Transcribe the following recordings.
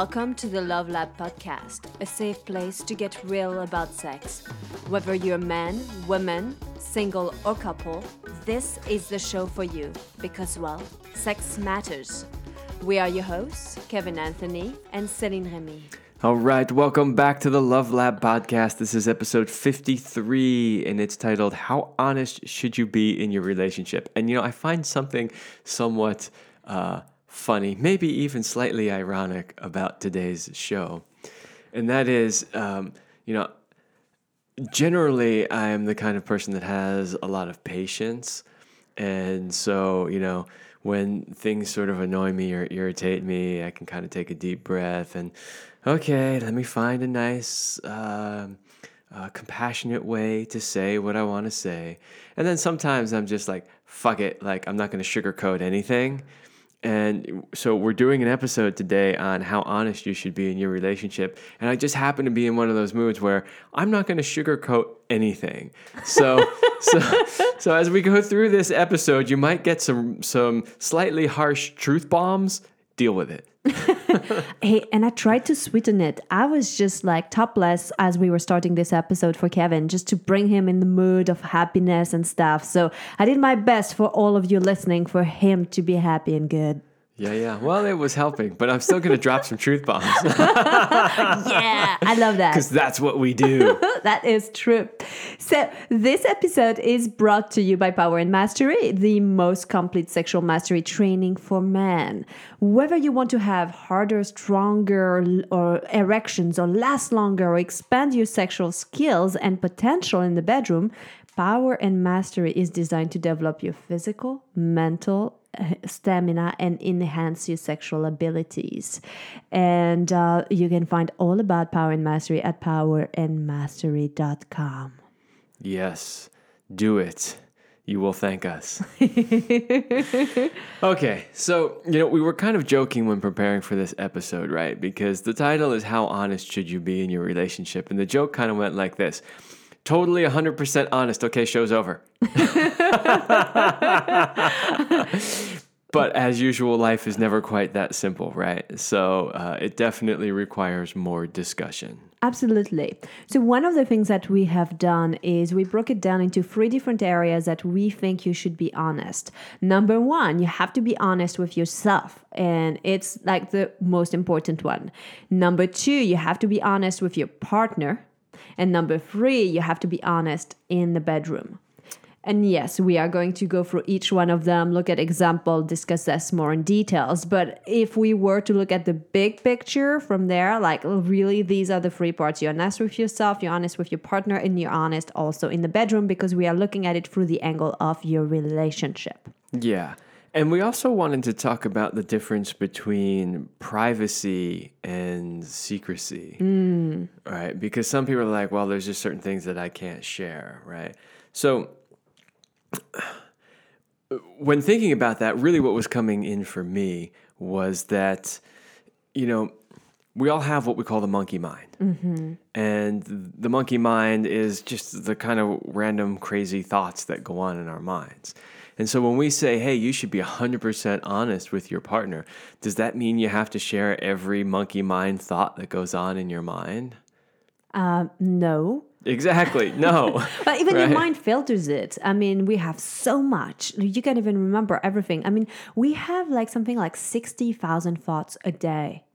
Welcome to the Love Lab podcast, a safe place to get real about sex. Whether you're a man, woman, single, or couple, this is the show for you because, well, sex matters. We are your hosts, Kevin Anthony and Celine Remy. All right, welcome back to the Love Lab podcast. This is episode 53, and it's titled How Honest Should You Be in Your Relationship? And you know, I find something somewhat uh, funny, maybe even slightly ironic about today's show. And that is, um, you know, generally I am the kind of person that has a lot of patience. And so, you know, when things sort of annoy me or irritate me, I can kind of take a deep breath and, okay, let me find a nice, uh, uh, compassionate way to say what I want to say. And then sometimes I'm just like, fuck it, like I'm not going to sugarcoat anything. And so we're doing an episode today on how honest you should be in your relationship. And I just happen to be in one of those moods where I'm not going to sugarcoat anything. So so so as we go through this episode, you might get some some slightly harsh truth bombs. Deal with it. Hey, and I tried to sweeten it. I was just like topless as we were starting this episode for Kevin, just to bring him in the mood of happiness and stuff. So I did my best for all of you listening for him to be happy and good. Yeah, yeah. Well, it was helping, but I'm still going to drop some truth bombs. yeah, I love that. Because that's what we do. that is true. So, this episode is brought to you by Power and Mastery, the most complete sexual mastery training for men. Whether you want to have harder, stronger, or erections, or last longer, or expand your sexual skills and potential in the bedroom, Power and Mastery is designed to develop your physical, mental, stamina and enhance your sexual abilities. And uh, you can find all about Power and Mastery at powerandmastery.com. Yes, do it. You will thank us. okay, so, you know, we were kind of joking when preparing for this episode, right? Because the title is How Honest Should You Be in Your Relationship? And the joke kind of went like this totally 100% honest. Okay, show's over. but as usual, life is never quite that simple, right? So uh, it definitely requires more discussion. Absolutely. So, one of the things that we have done is we broke it down into three different areas that we think you should be honest. Number one, you have to be honest with yourself, and it's like the most important one. Number two, you have to be honest with your partner. And number three, you have to be honest in the bedroom. And yes, we are going to go through each one of them, look at example, discuss this more in details. But if we were to look at the big picture from there, like really these are the three parts. You're honest with yourself, you're honest with your partner, and you're honest also in the bedroom because we are looking at it through the angle of your relationship. Yeah. And we also wanted to talk about the difference between privacy and secrecy. Mm. Right? Because some people are like, well, there's just certain things that I can't share, right? So when thinking about that, really what was coming in for me was that, you know, we all have what we call the monkey mind. Mm-hmm. And the monkey mind is just the kind of random crazy thoughts that go on in our minds. And so when we say, hey, you should be 100% honest with your partner, does that mean you have to share every monkey mind thought that goes on in your mind? Uh, no. Exactly. No. but even right? your mind filters it. I mean, we have so much. You can't even remember everything. I mean, we have like something like 60,000 thoughts a day.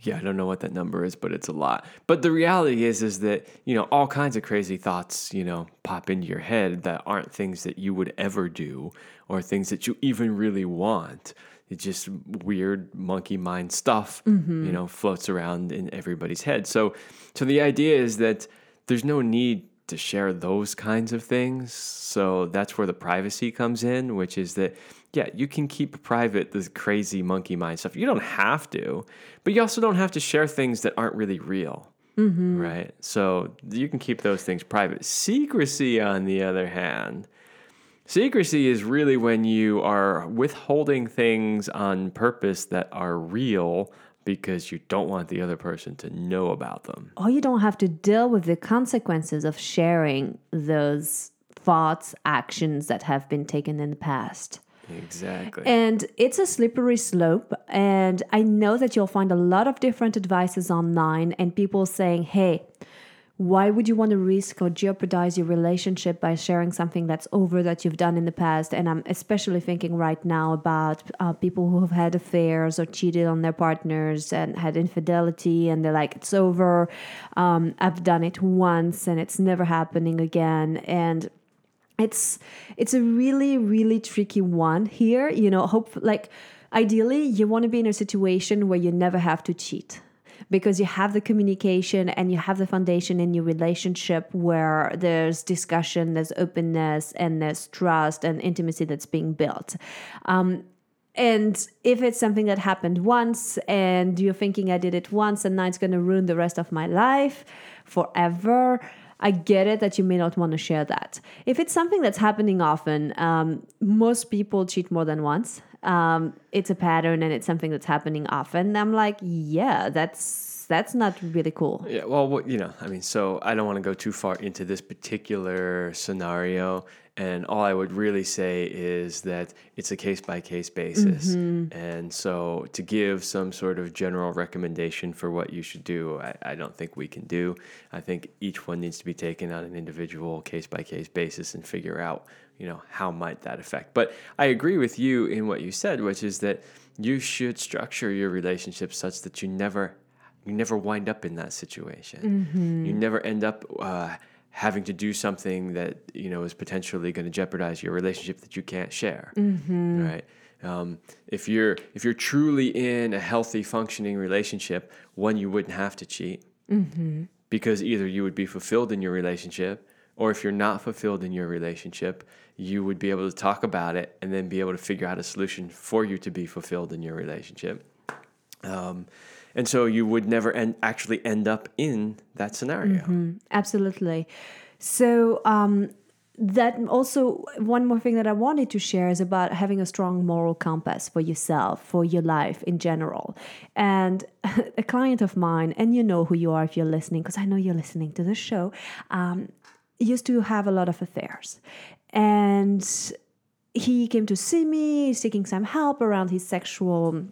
Yeah, I don't know what that number is, but it's a lot. But the reality is is that, you know, all kinds of crazy thoughts, you know, pop into your head that aren't things that you would ever do or things that you even really want. It's just weird monkey mind stuff, mm-hmm. you know, floats around in everybody's head. So so the idea is that there's no need to share those kinds of things. So that's where the privacy comes in, which is that yeah, you can keep private this crazy monkey mind stuff. You don't have to, but you also don't have to share things that aren't really real. Mm-hmm. Right? So you can keep those things private. Secrecy, on the other hand, secrecy is really when you are withholding things on purpose that are real because you don't want the other person to know about them. Or you don't have to deal with the consequences of sharing those thoughts, actions that have been taken in the past. Exactly. And it's a slippery slope. And I know that you'll find a lot of different advices online and people saying, hey, why would you want to risk or jeopardize your relationship by sharing something that's over that you've done in the past? And I'm especially thinking right now about uh, people who have had affairs or cheated on their partners and had infidelity, and they're like, it's over. Um, I've done it once and it's never happening again. And it's it's a really really tricky one here you know hope like ideally you want to be in a situation where you never have to cheat because you have the communication and you have the foundation in your relationship where there's discussion there's openness and there's trust and intimacy that's being built. Um, and if it's something that happened once and you're thinking i did it once and now it's going to ruin the rest of my life forever I get it that you may not want to share that. If it's something that's happening often, um, most people cheat more than once. Um, it's a pattern and it's something that's happening often. I'm like, yeah, that's that's not really cool. Yeah, well, you know, I mean, so I don't want to go too far into this particular scenario. And all I would really say is that it's a case by case basis. Mm-hmm. And so to give some sort of general recommendation for what you should do, I, I don't think we can do. I think each one needs to be taken on an individual case by case basis and figure out, you know, how might that affect. But I agree with you in what you said, which is that you should structure your relationship such that you never you never wind up in that situation. You never end up uh, having to do something that you know is potentially going to jeopardize your relationship that you can't share. Right? Um, if you're if you're truly in a healthy, functioning relationship, one you wouldn't have to cheat because either you would be fulfilled in your relationship, or if you're not fulfilled in your relationship, you would be able to talk about it and then be able to figure out a solution for you to be fulfilled in your relationship. Um, and so you would never end, actually end up in that scenario. Absolutely. So, um, that also one more thing that I wanted to share is about having a strong moral compass for yourself, for your life in general. And a client of mine, and you know who you are if you're listening, because I know you're listening to this show, um, used to have a lot of affairs. And he came to see me seeking some help around his sexual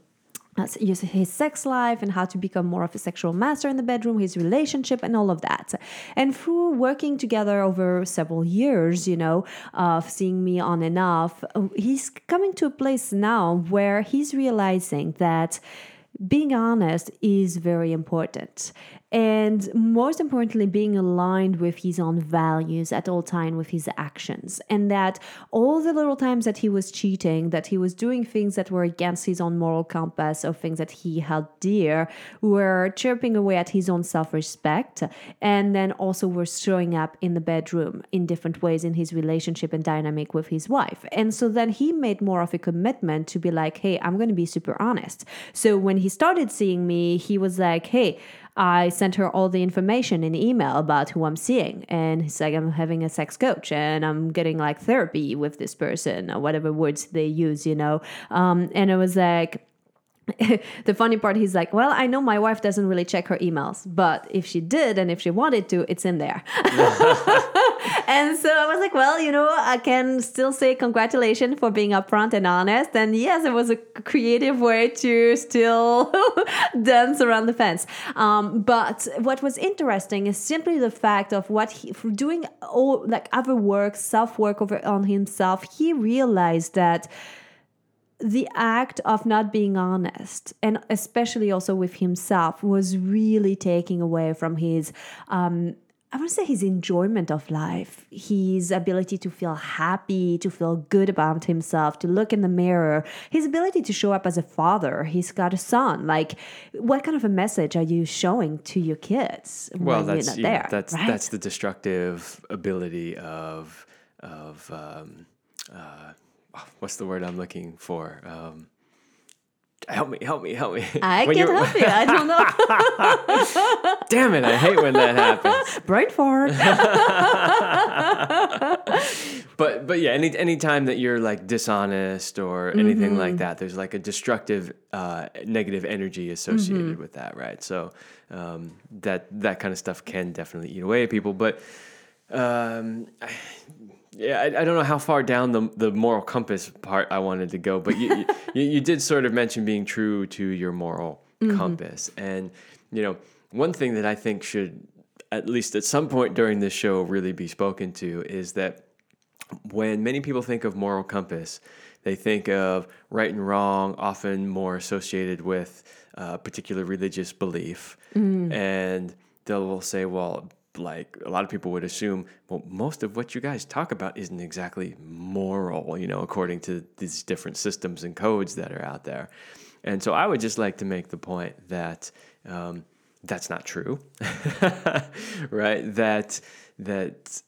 his sex life and how to become more of a sexual master in the bedroom, his relationship, and all of that. And through working together over several years, you know, of seeing me on and off, he's coming to a place now where he's realizing that being honest is very important and most importantly being aligned with his own values at all time with his actions. And that all the little times that he was cheating that he was doing things that were against his own moral compass or things that he held dear were chirping away at his own self-respect and then also were showing up in the bedroom in different ways in his relationship and dynamic with his wife. And so then he made more of a commitment to be like hey i'm going to be super honest. So when he started seeing me he was like hey I sent her all the information in email about who I'm seeing. And he's like, I'm having a sex coach and I'm getting like therapy with this person or whatever words they use, you know. Um, and it was like, the funny part, he's like, Well, I know my wife doesn't really check her emails, but if she did and if she wanted to, it's in there. and so I was like, Well, you know, I can still say congratulations for being upfront and honest. And yes, it was a creative way to still dance around the fence. Um, but what was interesting is simply the fact of what he, doing all like other work, self work over on himself, he realized that the act of not being honest and especially also with himself was really taking away from his um I want to say his enjoyment of life, his ability to feel happy, to feel good about himself, to look in the mirror, his ability to show up as a father. He's got a son. Like, what kind of a message are you showing to your kids Well, when that's you're not yeah, there? that's right? that's the destructive ability of of um, uh, what's the word I'm looking for? Um, help me, help me, help me. I When can help you. I don't know. Damn it! I hate when that happens. Brain fart. But but yeah, any any time that you're like dishonest or anything Mm-hmm. like that, there's like a destructive, uh, negative energy associated Mm-hmm. with that, right? So um, that that kind of stuff can definitely eat away at people. But um, Yeah, I, I don't know how far down the the moral compass part I wanted to go, but you you, you did sort of mention being true to your moral mm-hmm. compass, and you know one thing that I think should at least at some point during this show really be spoken to is that when many people think of moral compass, they think of right and wrong, often more associated with a particular religious belief, mm. and they'll say, well like a lot of people would assume, well, most of what you guys talk about isn't exactly moral, you know, according to these different systems and codes that are out there. And so I would just like to make the point that um, that's not true, right? That that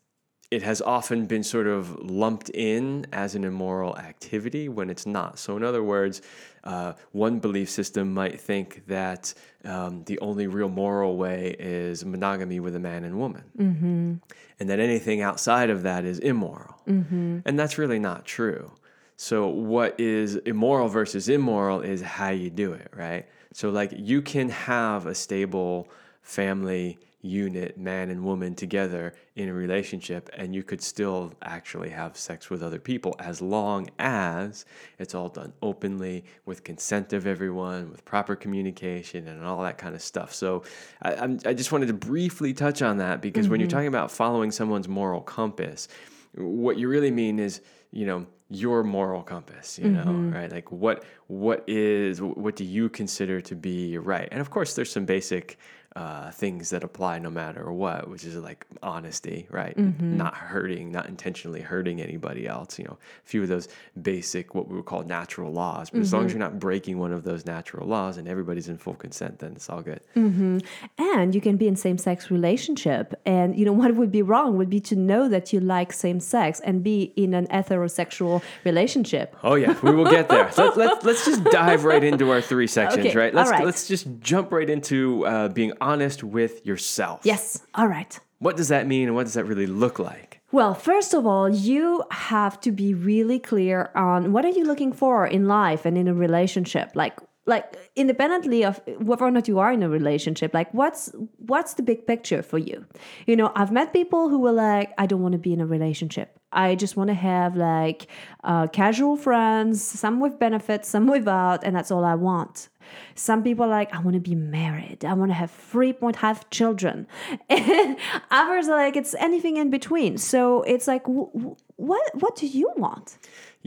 it has often been sort of lumped in as an immoral activity when it's not. So, in other words, uh, one belief system might think that um, the only real moral way is monogamy with a man and woman, mm-hmm. and that anything outside of that is immoral. Mm-hmm. And that's really not true. So, what is immoral versus immoral is how you do it, right? So, like, you can have a stable family unit, man and woman together in a relationship, and you could still actually have sex with other people as long as it's all done openly, with consent of everyone, with proper communication, and all that kind of stuff. So, I, I'm, I just wanted to briefly touch on that because mm-hmm. when you're talking about following someone's moral compass, what you really mean is, you know, your moral compass you know mm-hmm. right like what what is what do you consider to be right and of course there's some basic uh, things that apply no matter what, which is like honesty, right? Mm-hmm. Not hurting, not intentionally hurting anybody else. You know, a few of those basic, what we would call natural laws. But mm-hmm. as long as mm-hmm. you're not breaking one of those natural laws and everybody's in full consent, then it's all good. Mm-hmm. And you can be in same sex relationship. And, you know, what would be wrong would be to know that you like same sex and be in an heterosexual relationship. Oh, yeah, we will get there. so let, let's just dive right into our three sections, okay. right? Let's, let's just jump right into uh, being honest with yourself. Yes. All right. What does that mean and what does that really look like? Well, first of all, you have to be really clear on what are you looking for in life and in a relationship? Like like independently of whether or not you are in a relationship like what's what's the big picture for you you know i've met people who were like i don't want to be in a relationship i just want to have like uh, casual friends some with benefits some without and that's all i want some people are like, I want to be married. I want to have 3.5 children. And others are like, it's anything in between. So it's like, what, what do you want?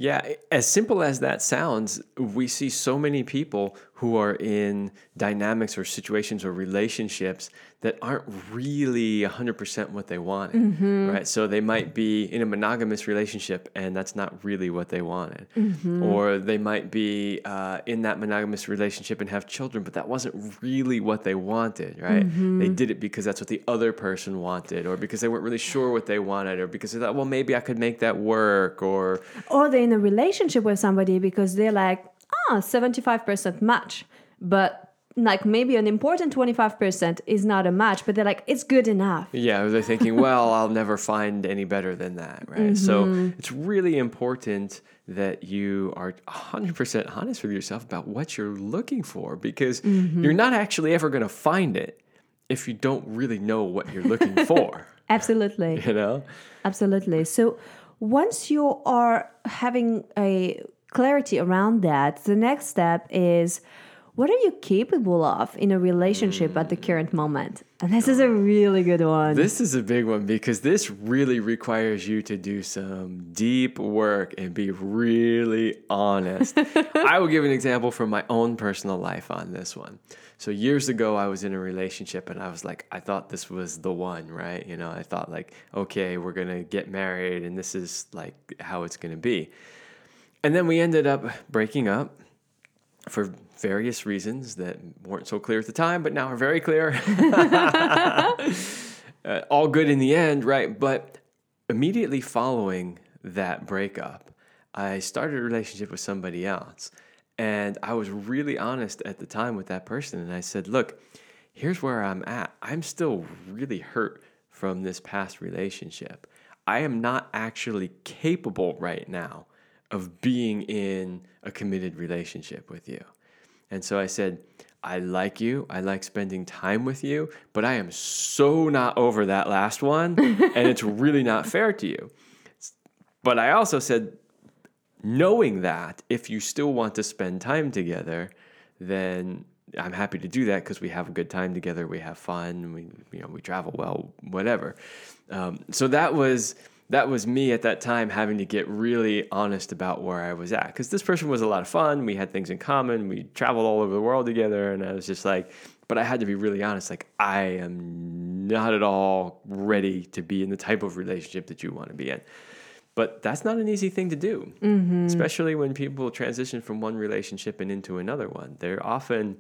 Yeah, as simple as that sounds, we see so many people who are in dynamics or situations or relationships that aren't really 100% what they wanted, mm-hmm. right? So they might be in a monogamous relationship and that's not really what they wanted. Mm-hmm. Or they might be uh, in that monogamous relationship and have children, but that wasn't really what they wanted, right? Mm-hmm. They did it because that's what the other person wanted, or because they weren't really sure what they wanted, or because they thought, well, maybe I could make that work, or. Or they're in a relationship with somebody because they're like, ah, 75% match. But like maybe an important 25% is not a match, but they're like, it's good enough. Yeah, they're thinking, well, I'll never find any better than that, right? Mm-hmm. So it's really important that you are 100% honest with yourself about what you're looking for because mm-hmm. you're not actually ever going to find it if you don't really know what you're looking for. Absolutely. You know? Absolutely. So once you are having a clarity around that, the next step is what are you capable of in a relationship at the mm. current moment? And this is a really good one. This is a big one because this really requires you to do some deep work and be really honest. I will give an example from my own personal life on this one. So, years ago, I was in a relationship and I was like, I thought this was the one, right? You know, I thought, like, okay, we're going to get married and this is like how it's going to be. And then we ended up breaking up for various reasons that weren't so clear at the time, but now are very clear. uh, all good in the end, right? But immediately following that breakup, I started a relationship with somebody else. And I was really honest at the time with that person. And I said, look, here's where I'm at. I'm still really hurt from this past relationship. I am not actually capable right now of being in a committed relationship with you. And so I said, I like you. I like spending time with you, but I am so not over that last one. and it's really not fair to you. But I also said, knowing that if you still want to spend time together, then I'm happy to do that because we have a good time together. We have fun. We you know we travel well, whatever. Um, so that was that was me at that time having to get really honest about where I was at because this person was a lot of fun. We had things in common. We traveled all over the world together, and I was just like, but I had to be really honest. Like I am not at all ready to be in the type of relationship that you want to be in. But that's not an easy thing to do, mm-hmm. especially when people transition from one relationship and into another one. They're often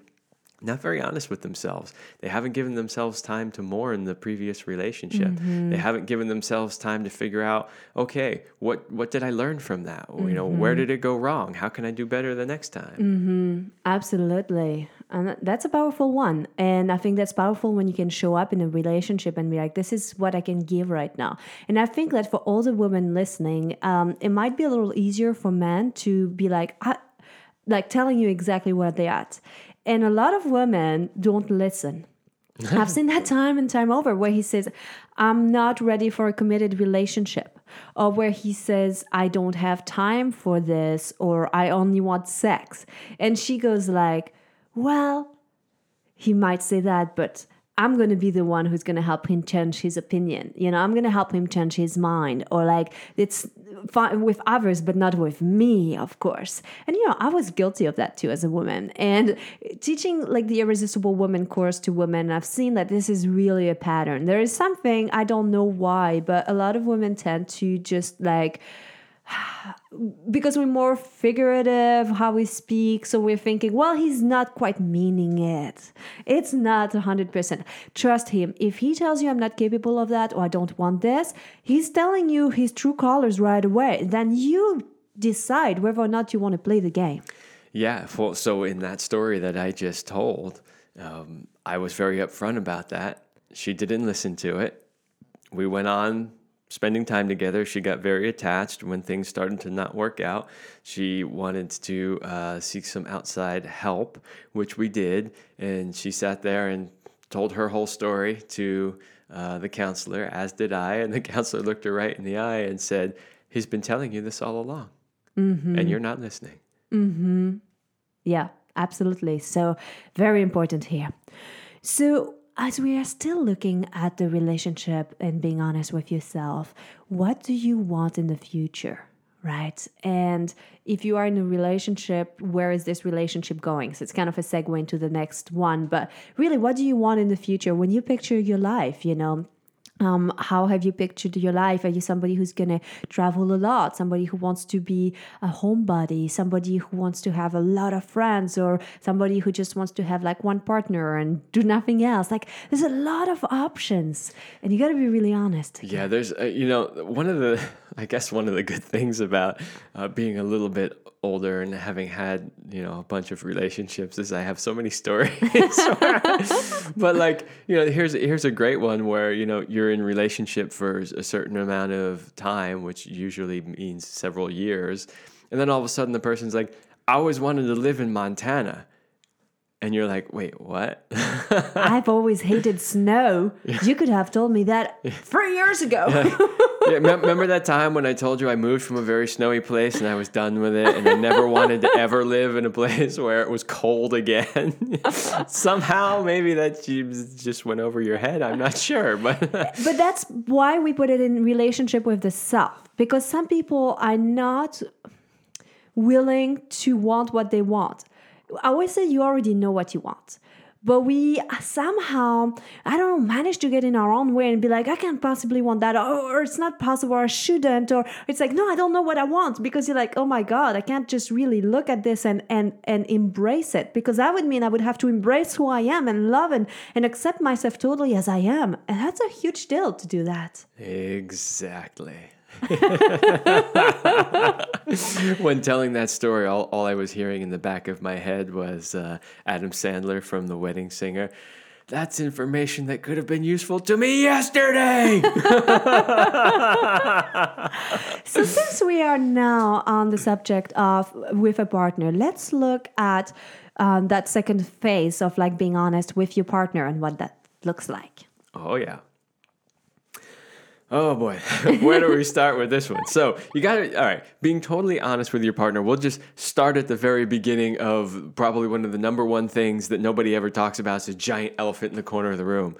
not very honest with themselves. They haven't given themselves time to mourn the previous relationship. Mm-hmm. They haven't given themselves time to figure out, okay, what what did I learn from that? Mm-hmm. You know, where mm-hmm. did it go wrong? How can I do better the next time? Mm-hmm. Absolutely. And that's a powerful one. And I think that's powerful when you can show up in a relationship and be like, this is what I can give right now. And I think that for all the women listening, um, it might be a little easier for men to be like, I, like telling you exactly where they're at. And a lot of women don't listen. I've seen that time and time over where he says, I'm not ready for a committed relationship. Or where he says, I don't have time for this, or I only want sex. And she goes like, Well, he might say that, but I'm going to be the one who's going to help him change his opinion. You know, I'm going to help him change his mind. Or like, it's with others, but not with me, of course. And, you know, I was guilty of that too as a woman. And teaching like the Irresistible Woman course to women, I've seen that this is really a pattern. There is something, I don't know why, but a lot of women tend to just like, because we're more figurative how we speak so we're thinking well he's not quite meaning it. It's not 100% trust him. If he tells you i'm not capable of that or i don't want this he's telling you his true colors right away. Then you decide whether or not you want to play the game. Yeah well, so in that story that i just told um, i was very upfront about that. She didn't listen to it. We went on spending time together. She got very attached when things started to not work out. She wanted to uh, seek some outside help, which we did. And she sat there and told her whole story to uh, the counselor, as did I. And the counselor looked her right in the eye and said, He's been telling you this all along, mm-hmm. and you're not listening. Mm-hmm. Yeah, absolutely. So, very important here. So, as we are still looking at the relationship and being honest with yourself, what do you want in the future? Right. And if you are in a relationship, where is this relationship going? So it's kind of a segue into the next one. But really, what do you want in the future when you picture your life? You know, um, how have you pictured your life? Are you somebody who's going to travel a lot? Somebody who wants to be a homebody? Somebody who wants to have a lot of friends? Or somebody who just wants to have like one partner and do nothing else? Like, there's a lot of options, and you got to be really honest. Yeah, there's, uh, you know, one of the, I guess, one of the good things about uh, being a little bit older and having had you know a bunch of relationships is I have so many stories. but like you know, here's here's a great one where you know you're in relationship for a certain amount of time, which usually means several years, and then all of a sudden the person's like, "I always wanted to live in Montana." And you're like, wait, what? I've always hated snow. Yeah. You could have told me that three years ago. yeah, remember that time when I told you I moved from a very snowy place and I was done with it and I never wanted to ever live in a place where it was cold again? Somehow, maybe that just went over your head. I'm not sure, but but that's why we put it in relationship with the self because some people are not willing to want what they want I always say you already know what you want. But we uh, somehow, I don't know, manage to get in our own way and be like, I can't possibly want that, or, or it's not possible, or I shouldn't, or it's like, no, I don't know what I want because you're like, oh my God, I can't just really look at this and and and embrace it because that would mean I would have to embrace who I am and love and and accept myself totally as I am, and that's a huge deal to do that. Exactly. when telling that story, all, all I was hearing in the back of my head was uh, Adam Sandler from The Wedding Singer. That's information that could have been useful to me yesterday. so, since we are now on the subject of with a partner, let's look at um, that second phase of like being honest with your partner and what that looks like. Oh, yeah. Oh boy, where do we start with this one? So you got to, all right, being totally honest with your partner. We'll just start at the very beginning of probably one of the number one things that nobody ever talks about. is a giant elephant in the corner of the room.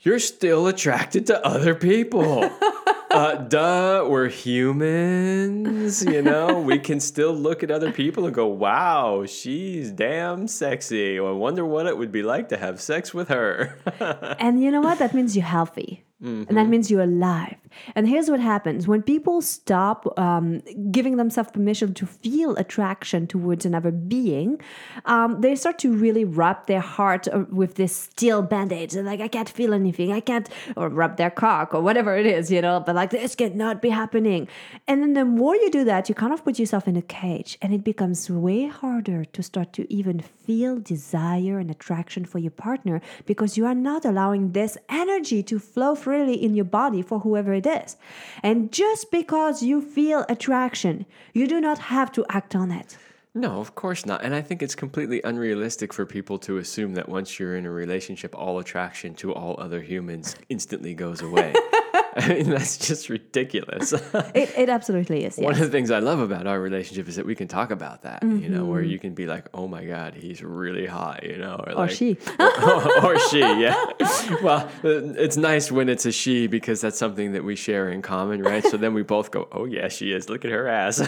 You're still attracted to other people. uh, duh, we're humans, you know. we can still look at other people and go, "Wow, she's damn sexy." I wonder what it would be like to have sex with her. and you know what? That means you're healthy. Mm-hmm. And that means you're alive. And here's what happens when people stop um, giving themselves permission to feel attraction towards another being, um, they start to really rub their heart uh, with this steel band aid. Like, I can't feel anything. I can't, or rub their cock or whatever it is, you know, but like, this cannot be happening. And then the more you do that, you kind of put yourself in a cage and it becomes way harder to start to even feel desire and attraction for your partner because you are not allowing this energy to flow freely in your body for whoever it is. And just because you feel attraction, you do not have to act on it. No, of course not. And I think it's completely unrealistic for people to assume that once you're in a relationship, all attraction to all other humans instantly goes away. I mean, that's just ridiculous. it, it absolutely is. One of the things I love about our relationship is that we can talk about that, mm-hmm. you know, where mm-hmm. you can be like, oh my God, he's really hot, you know, or, or like, she. or, or she, yeah. well, it's nice when it's a she because that's something that we share in common, right? So then we both go, oh yeah, she is. Look at her ass.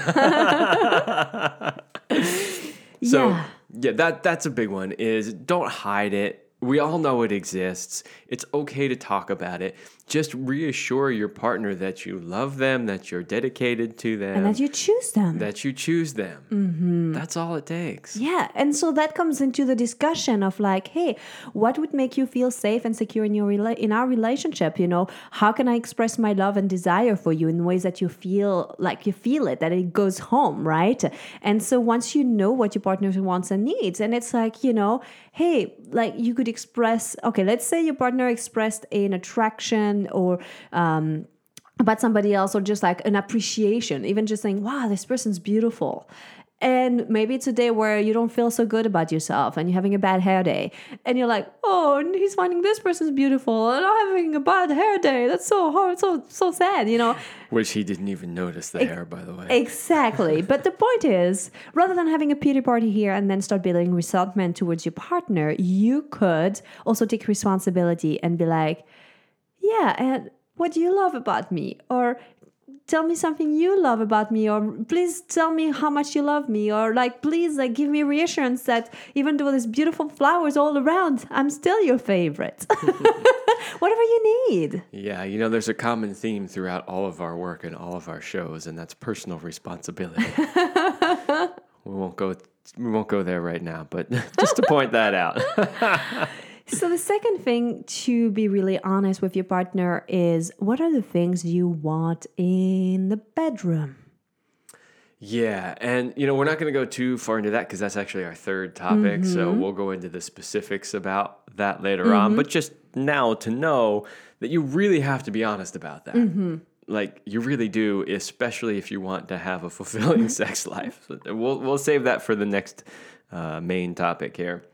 so, yeah. yeah, that that's a big one is don't hide it we all know it exists. It's okay to talk about it. Just reassure your partner that you love them, that you're dedicated to them, and that you choose them. That you choose them. Mm-hmm. That's all it takes. Yeah. And so that comes into the discussion of like, hey, what would make you feel safe and secure in your rela- in our relationship? You know, how can I express my love and desire for you in ways that you feel like you feel it, that it goes home, right? And so once you know what your partner wants and needs, and it's like, you know, hey, like you could express, okay, let's say your partner expressed an attraction or, um, about somebody else or just like an appreciation even just saying wow this person's beautiful and maybe it's a day where you don't feel so good about yourself and you're having a bad hair day. And you're like oh he's finding this person's beautiful and i'm having a bad hair day. That's so hard so so sad you know? Which he didn't even notice the e- hair by the way. exactly. But the point is rather than having a pity party here and then start building resentment towards your partner you could also take responsibility and be like yeah and what do you love about me? Or tell me something you love about me or please tell me how much you love me or like please like give me reassurance that even though there's beautiful flowers all around i'm still your favorite. Whatever you need. Yeah you know there's a common theme throughout all of our work and all of our shows and that's personal responsibility. We won't go we won't go there right now but just to point that out so the second thing to be really honest with your partner is what are the things you want in the bedroom? Yeah, and you know, we're not going to go too far into that because that's actually our third topic. Mm-hmm. So we'll go into the specifics about that later mm-hmm. on. But just now to know that you really have to be honest about that. Mm-hmm. Like you really do, especially if you want to have a fulfilling sex life. We'll we'll save that for the next uh, main topic here.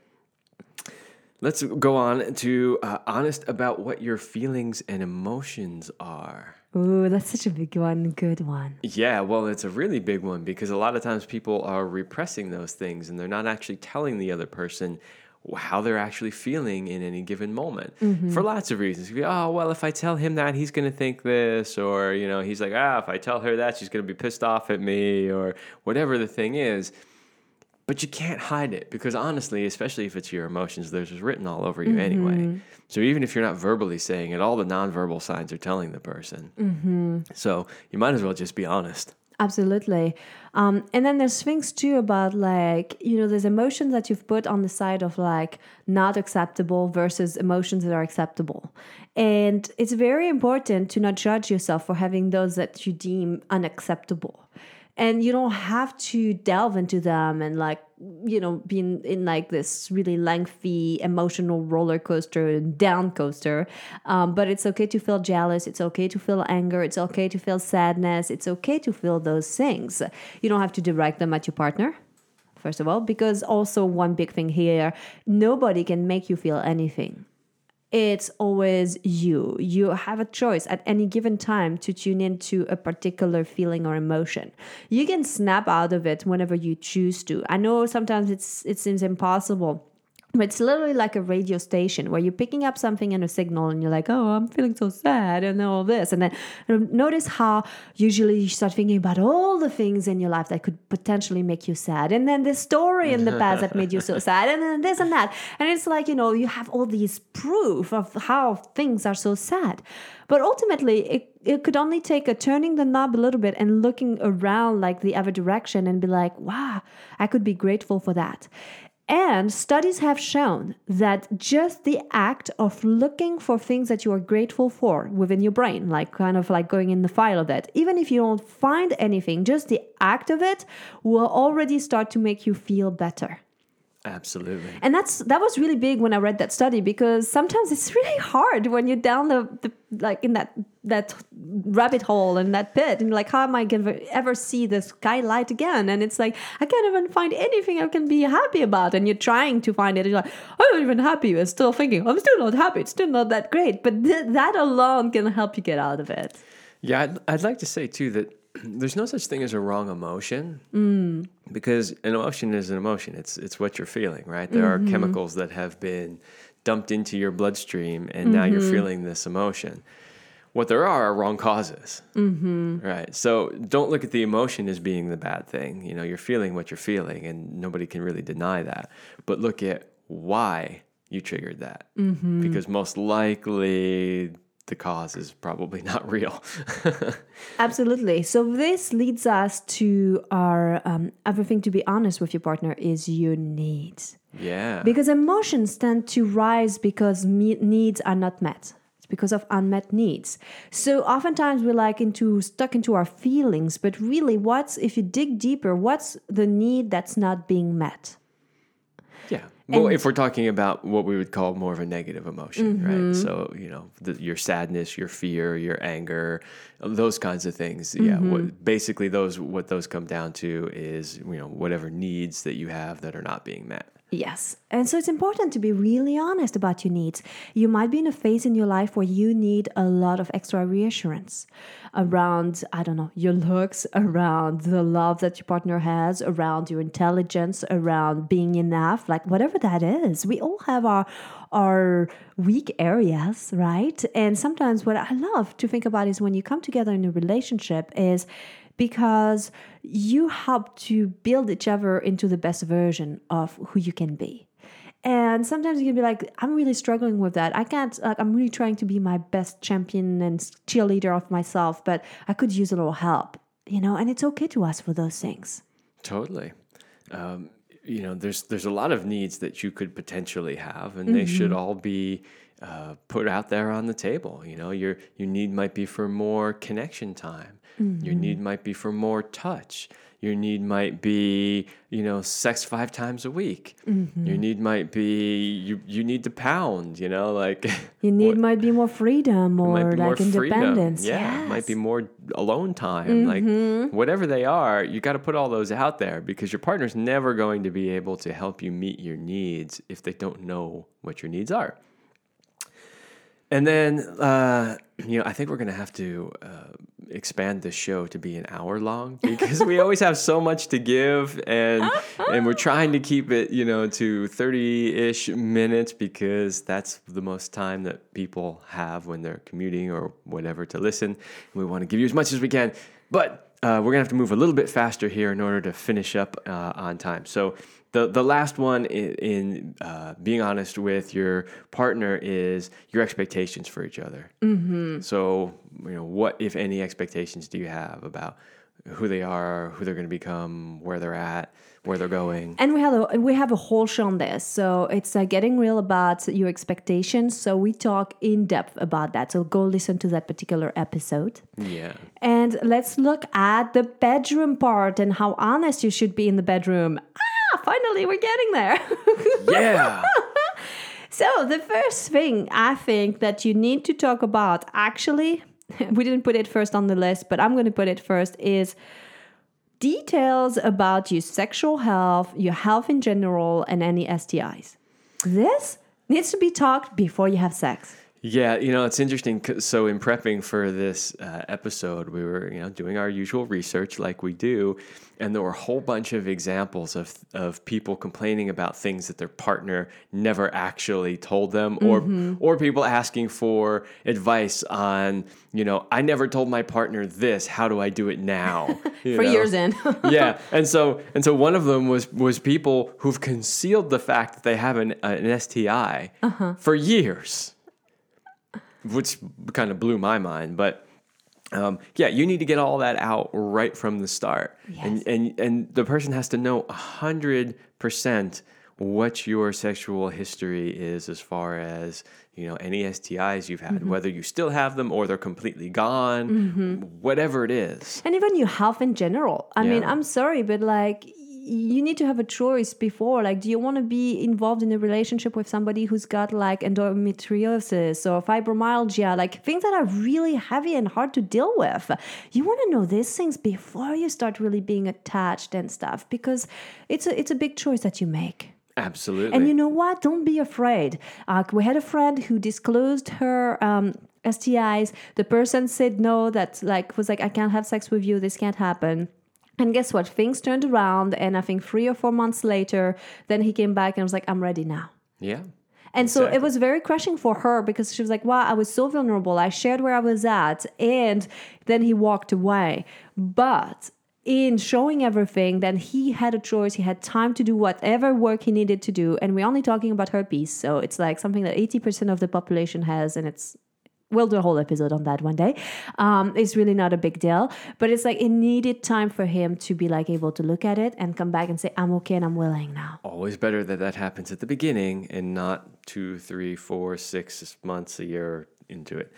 Let's go on to uh, honest about what your feelings and emotions are. Ooh, that's such a big one. Good one. Yeah, well, it's a really big one because a lot of times people are repressing those things and they're not actually telling the other person how they're actually feeling in any given moment mm-hmm. for lots of reasons. Oh, well, if I tell him that, he's going to think this, or, you know, he's like, ah, if I tell her that, she's going to be pissed off at me, or whatever the thing is but you can't hide it because honestly, especially if it's your emotions, there's just written all over you mm-hmm. anyway. So even if you're not verbally saying it, all the nonverbal signs are telling the person. Mm-hmm. So you might as well just be honest. Absolutely. Um, and then there's things too about like, you know, there's emotions that you've put on the side of like not acceptable versus emotions that are acceptable. And it's very important to not judge yourself for having those that you deem unacceptable and you don't have to delve into them and like you know being in like this really lengthy emotional roller coaster and down coaster. Um, but it's okay to feel jealous. It's okay to feel anger. It's okay to feel sadness. It's okay to feel those things. You don't have to direct them at your partner first of all because also one big thing here nobody can make you feel anything it's always you. You have a choice at any given time to tune into a particular feeling or emotion. You can snap out of it whenever you choose to. I know sometimes it's it seems impossible but it's literally like a radio station where you're picking up something in a signal and you're like, oh, I'm feeling so sad and all this. And then uh, notice how usually you start thinking about all the things in your life that could potentially make you sad. And then the story in the past that made you so sad. And then this and that. And it's like, you know, you have all these proof of how things are so sad. But ultimately, it, it could only take a turning the knob a little bit and looking around like the other direction and be like, wow, I could be grateful for that. And studies have shown that just the act of looking for things that you are grateful for within your brain, like kind of like going in the file of that, even if you don't find anything, just the act of it will already start to make you feel better. Absolutely. And that's that was really big when I read that study because sometimes it's really hard when you're down the, the like in that that rabbit hole and that pit and like how am I gonna ever see the skylight again? And it's like I can't even find anything I can be happy about. And you're trying to find it. And you're like, I'm not even happy. You're still thinking, I'm still not happy. It's still not that great. But th- that alone can help you get out of it. Yeah, I'd, I'd like to say too that there's no such thing as a wrong emotion mm. because an emotion is an emotion. It's it's what you're feeling, right? There mm-hmm. are chemicals that have been dumped into your bloodstream, and mm-hmm. now you're mm-hmm. feeling this emotion. What there are are wrong causes, mm-hmm. right? So don't look at the emotion as being the bad thing. You know, you're feeling what you're feeling, and nobody can really deny that. But look at why you triggered that, mm-hmm. because most likely the cause is probably not real. Absolutely. So this leads us to our um, other thing to be honest with your partner is your needs. Yeah. Because emotions tend to rise because me- needs are not met. It's because of unmet needs. So oftentimes we're like into stuck into our feelings, but really, what's if you dig deeper? What's the need that's not being met? Yeah. Well, and, if we're talking about what we would call more of a negative emotion, mm-hmm. right? So, you know, the, your sadness, your fear, your anger, those kinds of things. Mm-hmm. Yeah. What, basically, those what those come down to is you know whatever needs that you have that are not being met. Yes. And so it's important to be really honest about your needs. You might be in a phase in your life where you need a lot of extra reassurance around, I don't know, your looks, around the love that your partner has, around your intelligence, around being enough, like whatever that is. We all have our our weak areas, right? And sometimes what I love to think about is when you come together in a relationship is because you help to build each other into the best version of who you can be. And sometimes you can be like, I'm really struggling with that. I can't, like, I'm really trying to be my best champion and cheerleader of myself, but I could use a little help, you know, and it's okay to ask for those things. Totally. Um, you know, there's there's a lot of needs that you could potentially have, and mm-hmm. they should all be uh, put out there on the table. You know, your your need might be for more connection time. Mm-hmm. Your need might be for more touch. Your need might be, you know, sex five times a week. Mm-hmm. Your need might be you you need to pound, you know, like your need might be more freedom or like more independence. Freedom. Yeah, yes. might be more alone time. Mm-hmm. Like whatever they are, you got to put all those out there because your partner's never going to be able to help you meet your needs if they don't know what your needs are. And then, uh, you know, I think we're going to have to uh, expand this show to be an hour long because we always have so much to give, and and we're trying to keep it, you know, to thirty ish minutes because that's the most time that people have when they're commuting or whatever to listen. And we want to give you as much as we can, but uh, we're gonna have to move a little bit faster here in order to finish up uh, on time. So the the last one in, in uh, being honest with your partner is your expectations for each other. Mm-hmm. So you know what, if any, expectations do you have about who they are, who they're going to become, where they're at, where they're going. And we have a we have a whole show on this, so it's uh, getting real about your expectations. So we talk in depth about that. So go listen to that particular episode. Yeah. And let's look at the bedroom part and how honest you should be in the bedroom. Ah, finally, we're getting there. yeah. so the first thing I think that you need to talk about actually we didn't put it first on the list, but I'm going to put it first is details about your sexual health, your health in general, and any STIs. This needs to be talked before you have sex. Yeah, you know, it's interesting. So, in prepping for this uh, episode, we were, you know, doing our usual research like we do, and there were a whole bunch of examples of of people complaining about things that their partner never actually told them, or or people asking for advice on, you know, I never told my partner this. How do I do it now? You For know? years in. yeah, and so and so one of them was was people who've concealed the fact that they have an, an STI for years, which kind of blew my mind. But um, yeah, you need to get all that out right from the start, and Yes. and and the person has to know a hundred percent what your sexual history is as far as you know any STIs you've had, whether you still have them or they're completely gone, whatever it is. and even your health in general. I mean, I'm sorry, but like you need to have a choice before like do you want to be involved in a relationship with somebody who's got like endometriosis or fibromyalgia like things that are really heavy and hard to deal with you want to know these things before you start really being attached and stuff because it's a it's a big choice that you make Absolutely. and you know what? Don't be afraid. Uh, we had a friend who disclosed her um, STIs. The person said no. That like was like, I can't have sex with you. This can't happen. And guess what? Things turned around, and I think three or four months later, then he came back and I was like, I'm ready now. yeah. And so it was very crushing for her because she was like, wow, I was so vulnerable. I shared where I was at. And then he walked away. But in showing everything, then he had a choice. He had time to do whatever work he needed to do. And we're only talking about herpes. So it's like something that 80% of the population has. And it's, we'll do a whole episode on that one day. Um, it's really not a big deal. But it's like it needed time for him to be like able to look at it and come back and say, I'm okay and I'm willing now. Always better that that happens at the beginning and not two, three, four, six months, a year into it.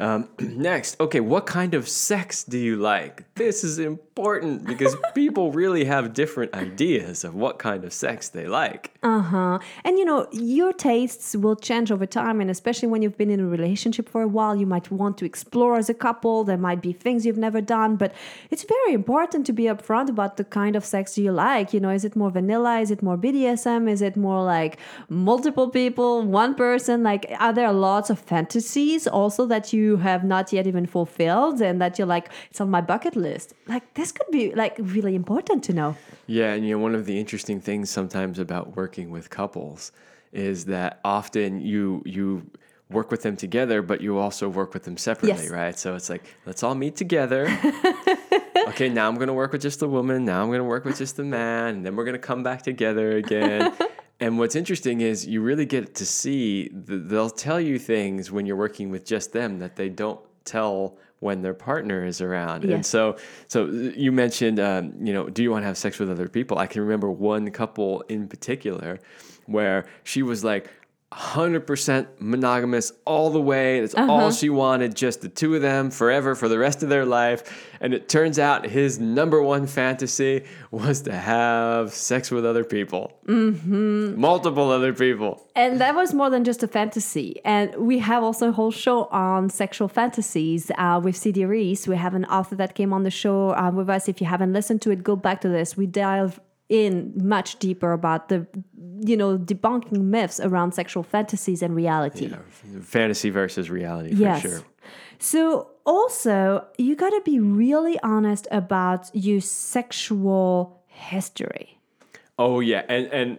Um, next, okay, what kind of sex do you like? This is important because people really have different ideas of what kind of sex they like. Uh huh. And you know, your tastes will change over time. And especially when you've been in a relationship for a while, you might want to explore as a couple. There might be things you've never done. But it's very important to be upfront about the kind of sex you like. You know, is it more vanilla? Is it more BDSM? Is it more like multiple people, one person? Like, are there lots of fantasies also that you have not yet even fulfilled and that you're like, it's on my bucket list? Like, this could be like really important to know. Yeah, and you know, one of the interesting things sometimes about working with couples is that often you you work with them together, but you also work with them separately, Yes. right? So it's like, let's all meet together. okay, now I'm gonna work with just the woman, now I'm gonna work with just the man, and then we're gonna come back together again. and what's interesting is you really get to see the, they'll tell you things when you're working with just them that they don't tell when their partner is around. And so so you mentioned um, you know, do you want to have sex with other people? I can remember one couple in particular where she was like 100% monogamous all the way. That's all she wanted, just the two of them forever for the rest of their life. And it turns out his number one fantasy was to have sex with other people, mm-hmm. multiple other people. And that was more than just a fantasy. And we have also a whole show on sexual fantasies uh, with CD Reese. We have an author that came on the show uh, with us. If you haven't listened to it, go back to this. We dive in much deeper about the, you know, debunking myths around sexual fantasies and reality. yeah, Fantasy versus reality, for sure. So also, you got to be really honest about your sexual history. Oh yeah, and and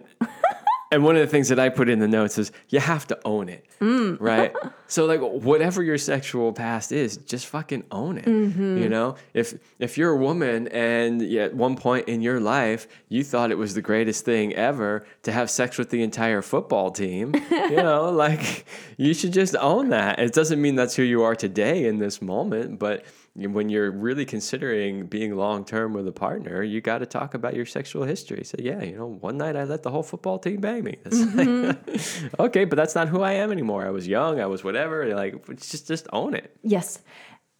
and one of the things that I put in the notes is you have to own it, mm. right? So like whatever your sexual past is, just fucking own it. Mm-hmm. You know, if if you're a woman and at one point in your life you thought it was the greatest thing ever to have sex with the entire football team, you know, like you should just own that. It doesn't mean that's who you are today in this moment, but when you're really considering being long term with a partner, you got to talk about your sexual history. So yeah, you know, one night I let the whole football team bang me. That's like, mm-hmm. okay, but that's not who I am anymore. I was young, I was whatever. Like, just just own it. Yes.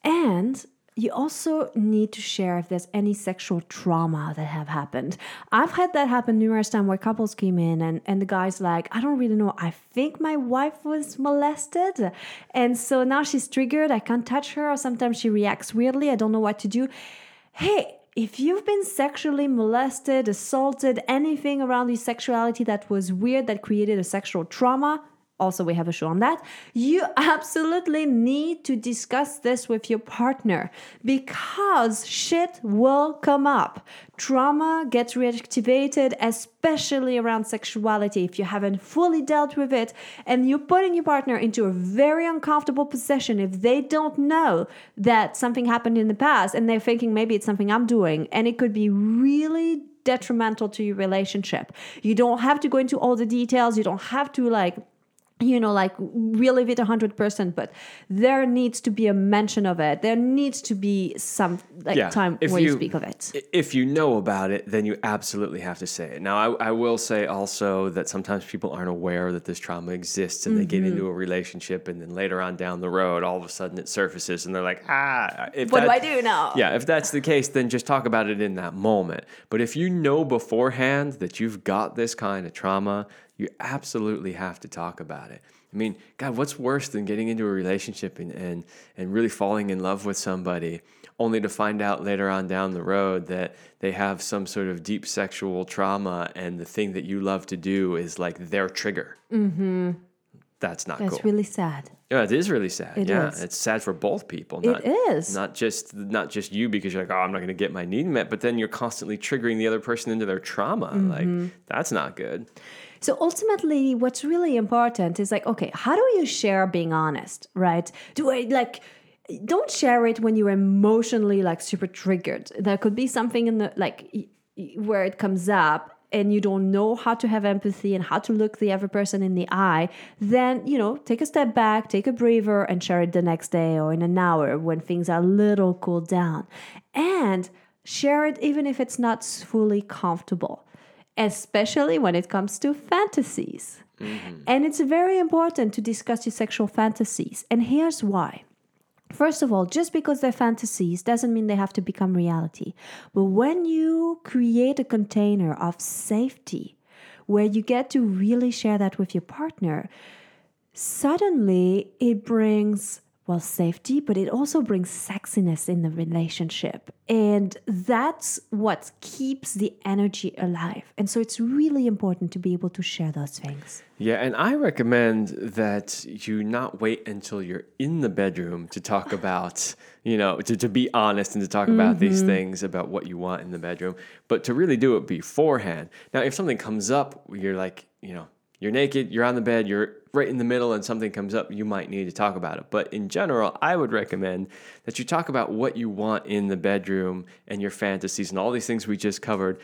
And you also need to share if there's any sexual trauma that have happened. I've had that happen numerous times where couples came in and, and the guy's like, I don't really know. I think my wife was molested. And so now she's triggered. I can't touch her. Or sometimes she reacts weirdly. I don't know what to do. Hey, if you've been sexually molested, assaulted, anything around your sexuality that was weird, that created a sexual trauma, also we have a show on that you absolutely need to discuss this with your partner because shit will come up trauma gets reactivated especially around sexuality if you haven't fully dealt with it and you're putting your partner into a very uncomfortable position if they don't know that something happened in the past and they're thinking maybe it's something i'm doing and it could be really detrimental to your relationship. You don't have to go into all the details. You don't have to like you know like relive it 100% but there needs to be a mention of it there needs to be some like Yeah, time if where you, you- speak of it If you know about it, then you absolutely have to say it. Now, I, I will say also that sometimes people aren't aware that this trauma exists and they get Mm-hmm. into a relationship, and then later on down the road, all of a sudden it surfaces and they're like, ah, what do i do now Yeah, if that's the case, then just talk about it in that moment. But if you know beforehand that you've got this kind of trauma, you absolutely have to talk about it. I mean, God, what's worse than getting into a relationship and, and, and really falling in love with somebody only to find out later on down the road that they have some sort of deep sexual trauma and the thing that you love to do is like their trigger? Mm-hmm. That's not that's cool. really sad Yeah, it is really sad. It yeah, is. it's sad for both people. It Not, is. not just not just you because you're like, oh, I'm not going to get my need met, but then you're constantly triggering the other person into their trauma. Mm-hmm. Like that's not good. So ultimately, what's really important is like, okay, how do you share being honest, right? Do I like, don't share it when you're emotionally like super triggered. There could be something in the like where it comes up and you don't know how to have empathy and how to look the other person in the eye, then, you know, take a step back, take a breather and share it the next day or in an hour when things are a little cooled down. And share it even if it's not fully comfortable especially when it comes to fantasies. Mm-hmm. And it's very important to discuss your sexual fantasies. And here's why. First of all, just because they're fantasies doesn't mean they have to become reality. But when you create a container of safety where you get to really share that with your partner, suddenly it brings well safety but it also brings sexiness in the relationship. And that's what keeps the energy alive. And so it's really important to be able to share those things. Yeah, and I recommend that you not wait until you're in the bedroom to talk about, you know, to, to be honest and to talk about these mm-hmm. things about what you want in the bedroom, but to really do it beforehand. Now, if something comes up, you're like, you know, you're naked, you're on the bed, you're right in the middle, and something comes up, you might need to talk about it. But in general, I would recommend that you talk about what you want in the bedroom and your fantasies and all these things we just covered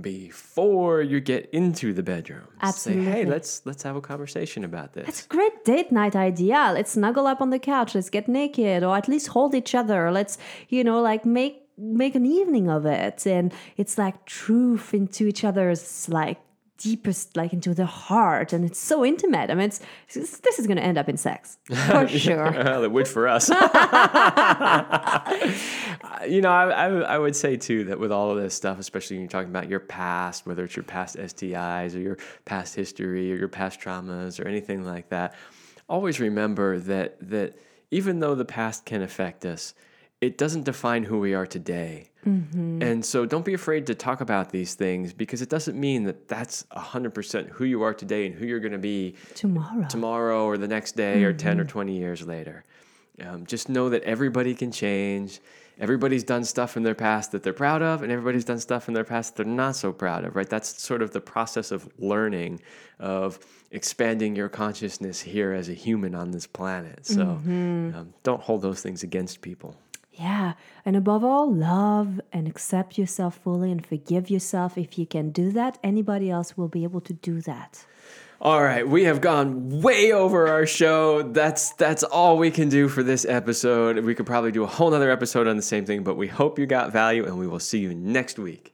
before you get into the bedroom. Absolutely. Say, hey, let's let's have a conversation about this. it's a great date night idea let's snuggle up on the couch let's get naked or at least hold each other let's you know like make make an evening of it and it's like truth into each other's like deepest like into the heart and it's so intimate i mean it's, it's- this is going to end up in sex for sure well, it would for us. Uh, you know, I, I, I would say too that with all of this stuff, especially when you're talking about your past, whether it's your past STIs or your past history or your past traumas or anything like that, always remember that that even though the past can affect us, it doesn't define who we are today. And so don't be afraid to talk about these things because it doesn't mean that that's 100% who you are today and who you're going to be tomorrow tomorrow or the next day or 10 or 20 years later. Um, just know that everybody can change. Everybody's done stuff in their past that they're proud of, and everybody's done stuff in their past that they're not so proud of, right? That's sort of the process of learning, of expanding your consciousness here as a human on this planet. So um, don't hold those things against people. Yeah. And above all, love and accept yourself fully and forgive yourself. If you can do that, anybody else will be able to do that. All right, we have gone way over our show. That's that's all we can do for this episode. We could probably do a whole nother episode on the same thing, but we hope you got value and we will see you next week.